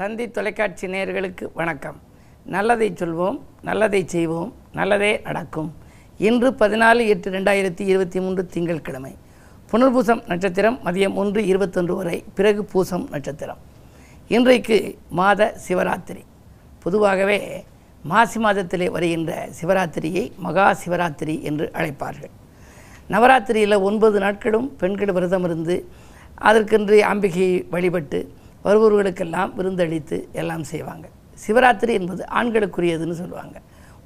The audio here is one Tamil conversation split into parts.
தந்தி தொலைக்காட்சி நேயர்களுக்கு வணக்கம். நல்லதை சொல்வோம் நல்லதை செய்வோம் நல்லதே நடக்கும். இன்று பதினாலு எட்டு ரெண்டாயிரத்தி இருபத்தி மூன்று திங்கட்கிழமை. புனர்பூசம் நட்சத்திரம் மதியம் ஒன்று இருபத்தொன்று வரை பிறகு பூசம் நட்சத்திரம். இன்றைக்கு மாத சிவராத்திரி. பொதுவாகவே மாசி மாதத்திலே வருகின்ற சிவராத்திரியை மகா சிவராத்திரி என்று அழைப்பார்கள். நவராத்திரியில் ஒன்பது நாட்களும் பெண்கள் விரதம் இருந்து அதற்கென்று அம்பிகையை வழிபட்டு வருபவர்களுக்கெல்லாம் விருந்தளித்து எல்லாம் செய்வாங்க. சிவராத்திரி என்பது ஆண்களுக்குரியதுன்னு சொல்லுவாங்க.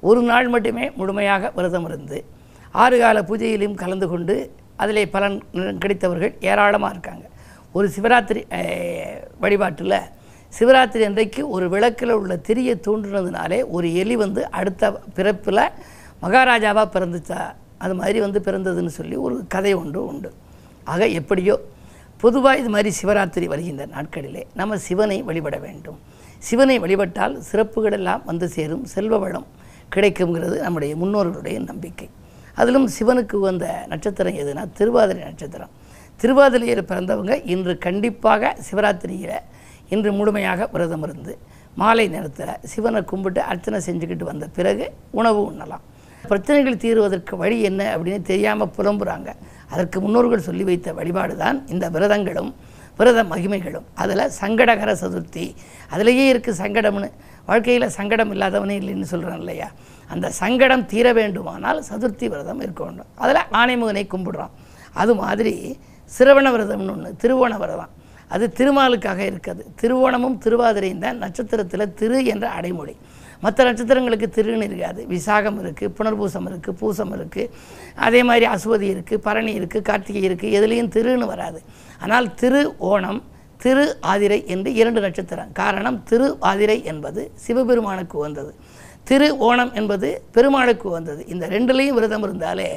ஒரு நாள் மட்டுமே முழுமையாக விரதம் இருந்து ஆறு கால பூஜையிலும் கலந்து கொண்டு அதிலே பலன் கிடைத்தவர்கள் ஏராளமாக இருக்காங்க. ஒரு சிவராத்திரி வழிபாட்டில் சிவராத்திரி அன்றைக்கு ஒரு விளக்கில் உள்ள திரியை தூண்டினதுனாலே ஒரு எலி வந்து அடுத்த பிறப்பில் மகாராஜாவாக பிறந்துச்சா அது மாதிரி வந்து பிறந்ததுன்னு சொல்லி ஒரு கதை ஒன்று உண்டு. ஆக எப்படியோ பொதுவாக இது மாதிரி சிவராத்திரி வருகின்ற நாட்களிலே நம்ம சிவனை வழிபட வேண்டும். சிவனை வழிபட்டால் சிறப்புகளெல்லாம் வந்து சேரும். செல்வ வளம் கிடைக்குங்கிறது நம்முடைய முன்னோர்களுடைய நம்பிக்கை. அதிலும் சிவனுக்கு உகந்த நட்சத்திரம் எதுனா திருவாதிரை நட்சத்திரம். திருவாதிரையில் பிறந்தவங்க இன்று கண்டிப்பாக சிவராத்திரியில் இன்று முழுமையாக விரதம் இருந்து மாலை நேரத்தில் சிவனை கும்பிட்டு அர்ச்சனை செஞ்சுக்கிட்டு வந்த பிறகு உணவு உண்ணலாம். பிரச்சனைகள் தீர்வதற்கு வழி என்ன அப்படின்னு தெரியாமல் புலம்புறாங்க. அதற்கு முன்னோர்கள் சொல்லி வைத்த வழிபாடு தான் இந்த விரதங்களும் விரத மகிமைகளும். அதில் சங்கடகர சதுர்த்தி அதிலேயே இருக்குது சங்கடம்னு. வாழ்க்கையில் சங்கடம் இல்லாதவனே இல்லைன்னு சொல்கிறேன் இல்லையா? அந்த சங்கடம் தீர வேண்டுமானால் சதுர்த்தி விரதம் இருக்க வேண்டும். அதில் ஆணைமுகனை கும்பிடுறோம் அது மாதிரி சிரவண விரதம்னு ஒன்று திருவோண விரதம். அது திருமாலுக்காக இருக்குது திருவோணமும் திருவாதிரையும் தான் நட்சத்திரத்தில் திரு என்ற அடைமொழி. மற்ற நட்சத்திரங்களுக்கு திருன்னு இருக்காது. விசாகம் இருக்குது புனர்பூசம் இருக்குது பூசம் இருக்குது அதே மாதிரி அசுவதி இருக்குது பரணி இருக்குது கார்த்திகை இருக்குது எதுலேயும் திருன்னு வராது. ஆனால் திரு ஓணம் திரு ஆதிரை என்று இரண்டு நட்சத்திரம். காரணம் திரு ஆதிரை என்பது சிவபெருமானுக்கு வந்தது திரு ஓணம் என்பது பெருமாளுக்கு வந்தது இந்த ரெண்டுலேயும் விரதம் இருந்தாலே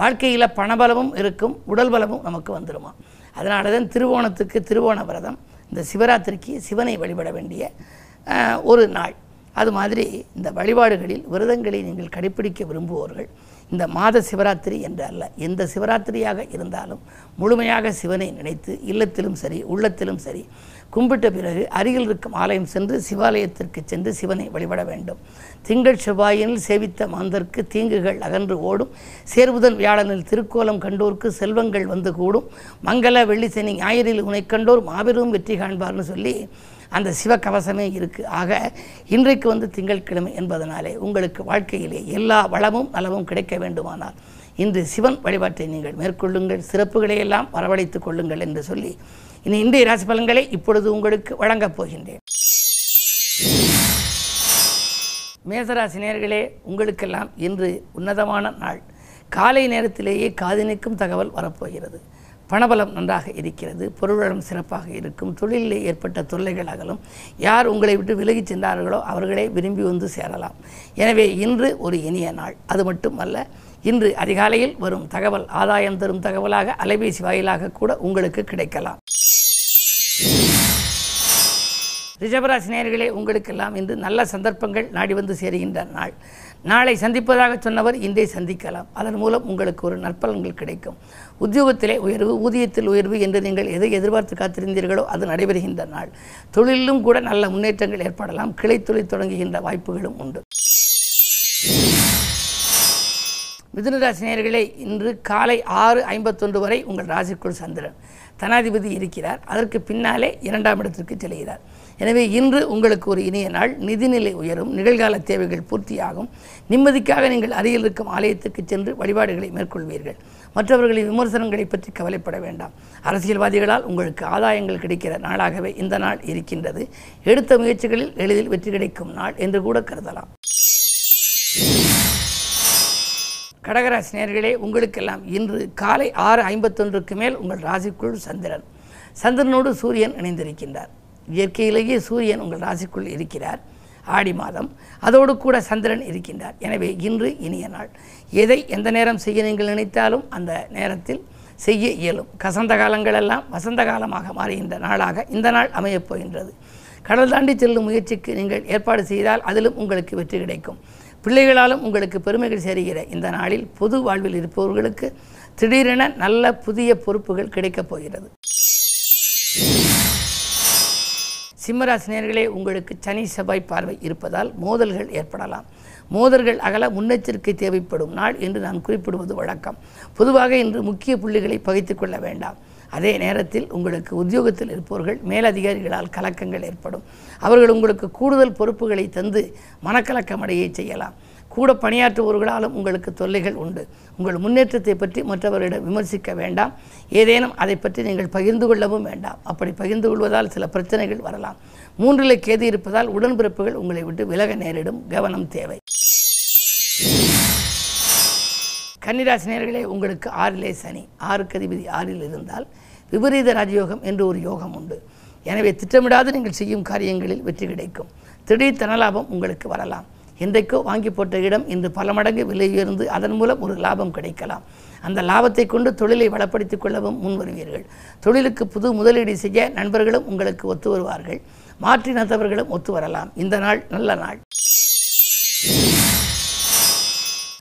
வாழ்க்கையில் பணபலமும் இருக்கும் உடல் பலமும் நமக்கு வந்துடுமா அதனால தான் திருவோணத்துக்கு திருவோண விரதம் இந்த சிவராத்திரிக்கு சிவனை வழிபட வேண்டிய ஒரு நாள். அது மாதிரி இந்த வழிபாடுகளில் விரதங்களை நீங்கள் கடைபிடிக்க விரும்புவோர்கள். இந்த மாத சிவராத்திரி என்று அல்ல. எந்த சிவராத்திரியாக இருந்தாலும் முழுமையாக சிவனை நினைத்து இல்லத்திலும் சரி உள்ளத்திலும் சரி கும்பிட்ட பிறகு அருகில் இருக்கும் ஆலயம் சென்று சிவாலயத்திற்கு சென்று சிவனை வழிபட வேண்டும். திங்கள் செவ்வாயினில் சேவித்த மாந்தர்க்கு தீங்குகள் அகன்று ஓடும். சேர்வுதன் வியாழனில் திருக்கோலம் கண்டோர்க்கு செல்வங்கள் வந்து கூடும். மங்கள வெள்ளி சனி ஞாயிறில் உனை கண்டோர் மாபெரும் வெற்றி காண்பார்னு சொல்லி அந்த சிவகவசமே இருக்குது ஆக இன்றைக்கு வந்து திங்கட்கிழமை என்பதனாலே உங்களுக்கு வாழ்க்கையிலே எல்லா வளமும் நலமும் கிடைக்க வேண்டுமானால். இன்று சிவன் வழிபாட்டை நீங்கள் மேற்கொள்ளுங்கள் சிறப்புகளை எல்லாம் வரவழைத்துக் கொள்ளுங்கள் என்று சொல்லி இனி இன்றைய ராசி பலன்களை இப்பொழுது உங்களுக்கு வழங்கப் போகின்றேன். மேசராசி நேர்களே உங்களுக்கெல்லாம் இன்று உன்னதமான நாள். காலை நேரத்திலேயே காதினிக்கும் தகவல் வரப்போகிறது. பணபலம் நன்றாக இருக்கிறது பொருளம் சிறப்பாக இருக்கும் தொழிலில் ஏற்பட்ட தொல்லைகள் அகலும். யார் உங்களை விட்டு விலகிச் சென்றார்களோ அவர்களே விரும்பி வந்து சேரலாம். எனவே இன்று ஒரு இனிய நாள். அது மட்டுமல்ல இன்று அதிகாலையில் வரும் தகவல் ஆதாயம் தரும் தகவலாக அலைபேசி வாயிலாக கூட உங்களுக்கு கிடைக்கலாம். ரிஷபராசி நேயர்களே உங்களுக்கெல்லாம் இன்று நல்ல சந்தர்ப்பங்கள் நாடி வந்து சேருகின்ற நாள். நாளை சந்திப்பதாக சொன்னவர் இன்றே சந்திக்கலாம். அதன் மூலம் உங்களுக்கு ஒரு நற்பலன்கள் கிடைக்கும். உத்தியோகத்திலே உயர்வு ஊதியத்தில் உயர்வு என்று நீங்கள் எதை எதிர்பார்த்து காத்திருந்தீர்களோ அது நடைபெறுகின்ற நாள். தொழிலும் கூட நல்ல முன்னேற்றங்கள் ஏற்படலாம். கிளை தொழில் தொடங்குகின்ற வாய்ப்புகளும் உண்டு. மிதுனராசினியர்களே இன்று காலை ஆறு ஐம்பத்தொன்று வரை உங்கள் ராசிக்குள் சந்திரன். தனாதிபதி இருக்கிறார். அதற்கு பின்னாலே இரண்டாம் இடத்திற்கு செல்கிறார். எனவே இன்று உங்களுக்கு ஒரு இனிய நாள். நிதிநிலை உயரும். நிகழ்கால தேவைகள் பூர்த்தியாகும். நிம்மதிக்காக நீங்கள் அருகில் இருக்கும் ஆலயத்துக்கு சென்று வழிபாடுகளை மேற்கொள்வீர்கள். மற்றவர்களின் விமர்சனங்களை பற்றி கவலைப்பட வேண்டாம். அரசியல்வாதிகளால் உங்களுக்கு ஆதாயங்கள் கிடைக்கிற நாளாகவே இந்த நாள் இருக்கின்றது. எடுத்த முயற்சிகளில் எளிதில் வெற்றி கிடைக்கும் நாள் என்று கூட கருதலாம். கடகராசி நேர்களே உங்களுக்கெல்லாம் இன்று காலை ஆறு ஐம்பத்தொன்றுக்கு மேல் உங்கள் ராசிக்குள் சந்திரன். சந்திரனோடு சூரியன் இணைந்திருக்கின்றார். இயற்கையிலேயே சூரியன் உங்கள் ராசிக்குள் இருக்கிறார். ஆடி மாதம். அதோடு கூட சந்திரன் இருக்கின்றார். எனவே இன்று இனிய நாள். எதை எந்த நேரம் செய்ய நீங்கள் நினைத்தாலும் அந்த நேரத்தில் செய்ய இயலும். கசந்த காலங்களெல்லாம் வசந்த காலமாக மாறுகின்ற நாளாக இந்த நாள் அமையப் போகின்றது. கடல் தாண்டி செல்லும் முயற்சிக்கு நீங்கள் ஏற்பாடு செய்தால் அதிலும் உங்களுக்கு வெற்றி கிடைக்கும். பிள்ளைகளாலும் உங்களுக்கு பெருமைகள் சேருகிற இந்த நாளில் பொது வாழ்வில் இருப்பவர்களுக்கு திடீரென நல்ல புதிய பொறுப்புகள் கிடைக்கப் போகிறது. சிம்மராசினியர்களே உங்களுக்கு சனி செவ்வாய் பார்வை இருப்பதால் மோதல்கள் ஏற்படலாம். மோதல்கள் அகல முன்னெச்சரிக்கை தேவைப்படும் நாள் என்று நான் குறிப்பிடுவது வழக்கம். பொதுவாக இன்று முக்கிய புள்ளிகளை பகித்து கொள்ள வேண்டாம். அதே நேரத்தில் உங்களுக்கு உத்தியோகத்தில் இருப்பவர்கள் மேலதிகாரிகளால் கலக்கங்கள் ஏற்படும். அவர்கள் உங்களுக்கு கூடுதல் பொறுப்புகளை தந்து மனக்கலக்கமடையை செய்யலாம். கூட பணியாற்றுபவர்களாலும் உங்களுக்கு தொல்லைகள் உண்டு. உங்கள் முன்னேற்றத்தை பற்றி மற்றவர்களிடம் விமர்சிக்க வேண்டாம். ஏதேனும் அதை பற்றி நீங்கள் பகிர்ந்து கொள்ளவும் வேண்டாம். அப்படி பகிர்ந்து கொள்வதால் சில பிரச்சனைகள் வரலாம். மூன்றிலே கேது இருப்பதால் உடன்பிறப்புகள் உங்களை விட்டு விலக நேரிடும். கவனம் தேவை. கன்னிராசினியர்களே உங்களுக்கு ஆறிலே சனி. ஆறுக்கு அதிபதி ஆறில் இருந்தால் விபரீத ராஜயோகம் என்று ஒரு யோகம் உண்டு. எனவே திட்டமிடாது நீங்கள் செய்யும் காரியங்களில் வெற்றி கிடைக்கும். திடீர் தனலாபம் உங்களுக்கு வரலாம். இன்றைக்கோ வாங்கி போட்ட இடம் இன்று பல மடங்கு விலை உயர்ந்து அதன் மூலம் ஒரு லாபம் கிடைக்கலாம். அந்த லாபத்தை கொண்டு தொழிலை வளப்படுத்திக் கொள்ளவும் முன் வருவீர்கள். தொழிலுக்கு புது முதலீடு செய்ய நண்பர்களும் உங்களுக்கு ஒத்து வருவார்கள். மாற்றி மாற்றினத்தவர்களும் ஒத்து வரலாம். இந்த நாள் நல்ல நாள்.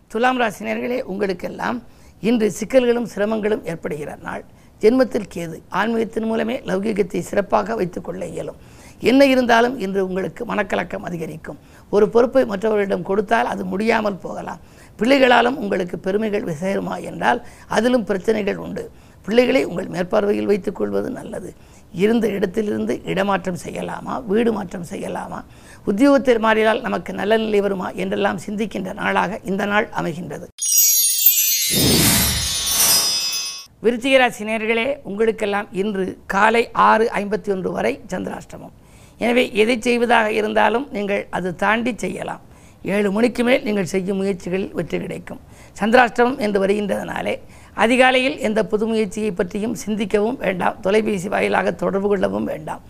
துலாம் ராசினியர்களே உங்களுக்கெல்லாம் இன்று சிக்கல்களும் சிரமங்களும் ஏற்படுகிற நாள். ஜென்மத்தில் கேது ஆன்மீகத்தின் மூலமே லௌகீகத்தை சிறப்பாக வைத்துக்கொள்ள இயலும். என்ன இருந்தாலும் இன்று உங்களுக்கு மனக்கலக்கம் அதிகரிக்கும். ஒரு பொறுப்பை மற்றவர்களிடம் கொடுத்தால் அது முடியாமல் போகலாம். பிள்ளைகளாலும் உங்களுக்கு பெருமைகள் சேருமா என்றால் அதிலும் பிரச்சனைகள் உண்டு. பிள்ளைகளை உங்கள் மேற்பார்வையில் வைத்துக் கொள்வது நல்லது. இருந்த இடத்திலிருந்து இடமாற்றம் செய்யலாமா? வீடு மாற்றம் செய்யலாமா? உத்தியோகத்தில் மாறினால் நமக்கு நல்ல நிலை வருமா என்றெல்லாம் சிந்திக்கின்ற நாளாக இந்த நாள் அமைகின்றது. விருச்சிகராசி நேர்களே உங்களுக்கெல்லாம் இன்று காலை ஆறு ஐம்பத்தி ஒன்று வரை சந்திராஷ்டமம். எனவே எதை செய்வதாக இருந்தாலும் நீங்கள் அது தாண்டி செய்யலாம். ஏழு மணிக்கு மேல் நீங்கள் செய்யும் முயற்சிகளில் வெற்றி கிடைக்கும். சந்திராஷ்டமம் என்று வருகின்றதனாலே அதிகாலையில் எந்த புது முயற்சியை பற்றியும் சிந்திக்கவும் வேண்டாம். தொலைபேசி வாயிலாக தொடர்பு கொள்ளவும் வேண்டாம்.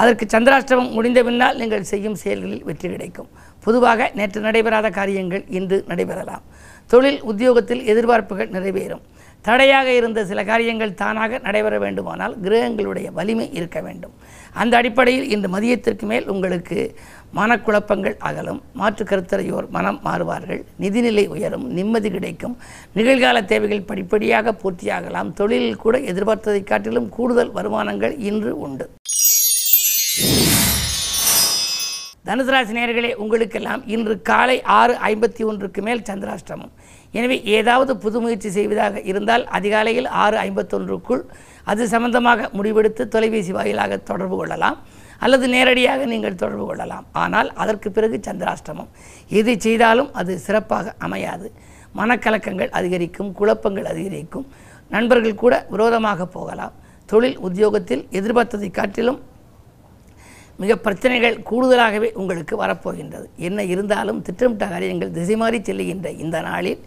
அதற்கு சந்திராஷ்டமம் முடிந்த பின்னால் நீங்கள் செய்யும் செயல்களில் வெற்றி கிடைக்கும். பொதுவாக நேற்று நடைபெறாத காரியங்கள் இன்று நடைபெறலாம். தொழில் உத்தியோகத்தில் எதிர்பார்ப்புகள் நிறைவேறும். தடையாக இருந்த சில காரியங்கள் தானாக நடைபெற வேண்டுமானால் கிரகங்களுடைய வலிமை இருக்க வேண்டும். அந்த அடிப்படையில் இன்று மதியத்திற்கு மேல் உங்களுக்கு மனக்குழப்பங்கள் அகலும். மாற்று கருத்தரையோர் மனம் மாறுவார்கள். நிதிநிலை உயரும் நிம்மதி கிடைக்கும். நிகழ்கால தேவைகள் படிப்படியாக பூர்த்தியாகலாம். தொழிலில் கூட எதிர்பார்த்ததை காட்டிலும் கூடுதல் வருமானங்கள் இன்று உண்டு. தனுசு ராசி உங்களுக்கெல்லாம் இன்று காலை ஆறு ஐம்பத்தி ஒன்றுக்கு மேல் சந்திராஷ்டமம். எனவே ஏதாவது புது முயற்சி செய்வதாக இருந்தால் அதிகாலையில் ஆறு ஐம்பத்தொன்றுக்குள் அது சம்பந்தமாக முடிவெடுத்து தொலைபேசி வாயிலாக தொடர்பு கொள்ளலாம். அல்லது நேரடியாக நீங்கள் தொடர்பு கொள்ளலாம். ஆனால் அதற்கு பிறகு சந்திராஷ்டமம். எது செய்தாலும் அது சிறப்பாக அமையாது. மனக்கலக்கங்கள் அதிகரிக்கும் குழப்பங்கள் அதிகரிக்கும். நண்பர்கள் கூட விரோதமாக போகலாம். தொழில் உத்தியோகத்தில் எதிர்பார்த்ததை காட்டிலும் மிக பிரச்சனைகள் கூடுதலாகவே உங்களுக்கு வரப்போகின்றது. என்ன இருந்தாலும் திட்டமிட்ட காரியங்கள் திசை மாறி செல்லுகின்ற இந்த நாளில்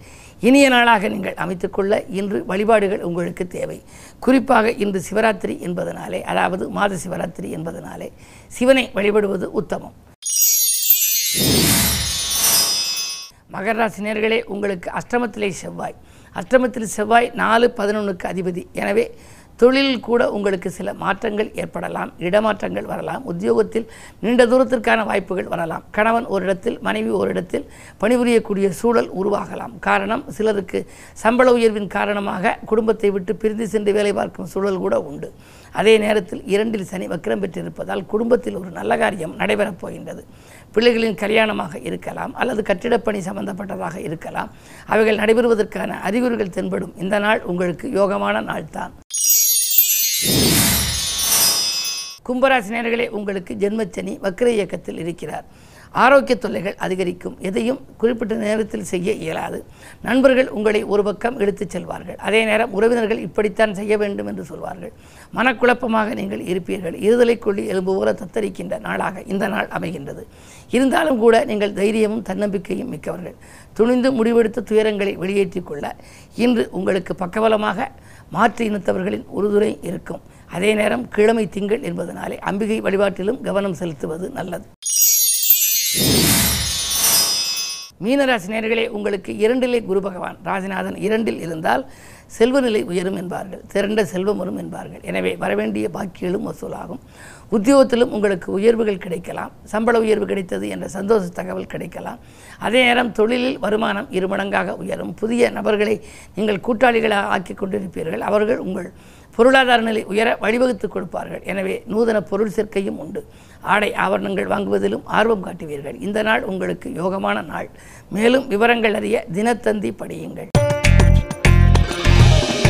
இனிய நாளாக நீங்கள் அமைத்துக்கொள்ள இன்று வழிபாடுகள் உங்களுக்கு தேவை. குறிப்பாக இன்று சிவராத்திரி என்பதனாலே அதாவது மாத சிவராத்திரி என்பதனாலே சிவனை வழிபடுவது உத்தமம். மகர ராசினியர்களே உங்களுக்கு அஷ்டமத்திலே செவ்வாய். அஷ்டமத்தில் செவ்வாய் நாலு பதினொன்றுக்கு அதிபதி. எனவே தொழிலில் கூட உங்களுக்கு சில மாற்றங்கள் ஏற்படலாம் இடமாற்றங்கள் வரலாம் உத்தியோகத்தில் நீண்ட தூரத்திற்கான வாய்ப்புகள் வரலாம். கணவன் ஒரு இடத்தில் மனைவி ஒரு இடத்தில் பணிபுரியக்கூடிய சூழல் உருவாகலாம். காரணம் சிலருக்கு சம்பள உயர்வின் காரணமாக குடும்பத்தை விட்டு பிரிந்து சென்று வேலை பார்க்கும் சூழல் கூட உண்டு. அதே நேரத்தில் இரண்டில் சனி வக்கிரம் பெற்றிருப்பதால் குடும்பத்தில் ஒரு நல்ல காரியம் நடைபெறப் போகின்றது. பிள்ளைகளின் கல்யாணமாக இருக்கலாம் அல்லது கட்டிடப்பணி சம்பந்தப்பட்டதாக இருக்கலாம். அவைகள் நடைபெறுவதற்கான அறிகுறிகள் தென்படும். இந்த நாள் உங்களுக்கு யோகமான நாள்தான். கும்பராசினியர்களே உங்களுக்கு ஜென்மச்சனி வக்ர இயக்கத்தில் இருக்கிறார். ஆரோக்கிய தொல்லைகள் அதிகரிக்கும். எதையும் குறிப்பிட்ட நேரத்தில் செய்ய இயலாது. நண்பர்கள் உங்களை ஒரு பக்கம் இழுத்துச் செல்வார்கள். அதே நேரம் உறவினர்கள் இப்படித்தான் செய்ய வேண்டும் என்று சொல்வார்கள். மனக்குழப்பமாக நீங்கள் இருப்பீர்கள். இருதலை கொள்ளி எலும்பு போல தத்தரிக்கின்ற நாளாக இந்த நாள் அமைகின்றது. இருந்தாலும் கூட நீங்கள் தைரியமும் தன்னம்பிக்கையும் மிக்கவர்கள். துணிந்து முடிவெடுத்த துயரங்களை வெளியேற்றிக் கொள்ள இன்று உங்களுக்கு பக்கபலமாக மாற்று இனத்தவர்களின் உறுதுணை இருக்கும். அதே நேரம் கிழமை திங்கள் என்பதனாலே அம்பிகை வழிபாட்டிலும் கவனம் செலுத்துவது நல்லது. மீனராசி நேர்களே உங்களுக்கு இரண்டிலே குரு பகவான். ராசிநாதன் இரண்டில் இருந்தால் செல்வநிலை உயரும் என்பார்கள் திரண்ட செல்வம் வரும் என்பார்கள். எனவே வரவேண்டிய பாக்கியலும் வசூலாகும். உத்தியோகத்திலும் உங்களுக்கு உயர்வுகள் கிடைக்கலாம் சம்பள உயர்வு கிடைத்தது என்ற சந்தோஷ தகவல் கிடைக்கலாம். அதே நேரம் தொழிலில் வருமானம் இருமடங்காக உயரும். புதிய நபர்களை நீங்கள் கூட்டாளிகளாக ஆக்கி கொண்டிருப்பீர்கள். அவர்கள் உங்கள் பொருளாதார நிலை உயர வழிவகுத்து கொடுப்பார்கள். எனவே நூதன பொருள் சேர்க்கையும் உண்டு. ஆடை ஆவரணங்கள் வாங்குவதிலும் ஆர்வம் காட்டுவீர்கள். இந்த நாள் உங்களுக்கு யோகமான நாள். மேலும் விவரங்கள் அறிய தினத்தந்தி படியுங்கள்.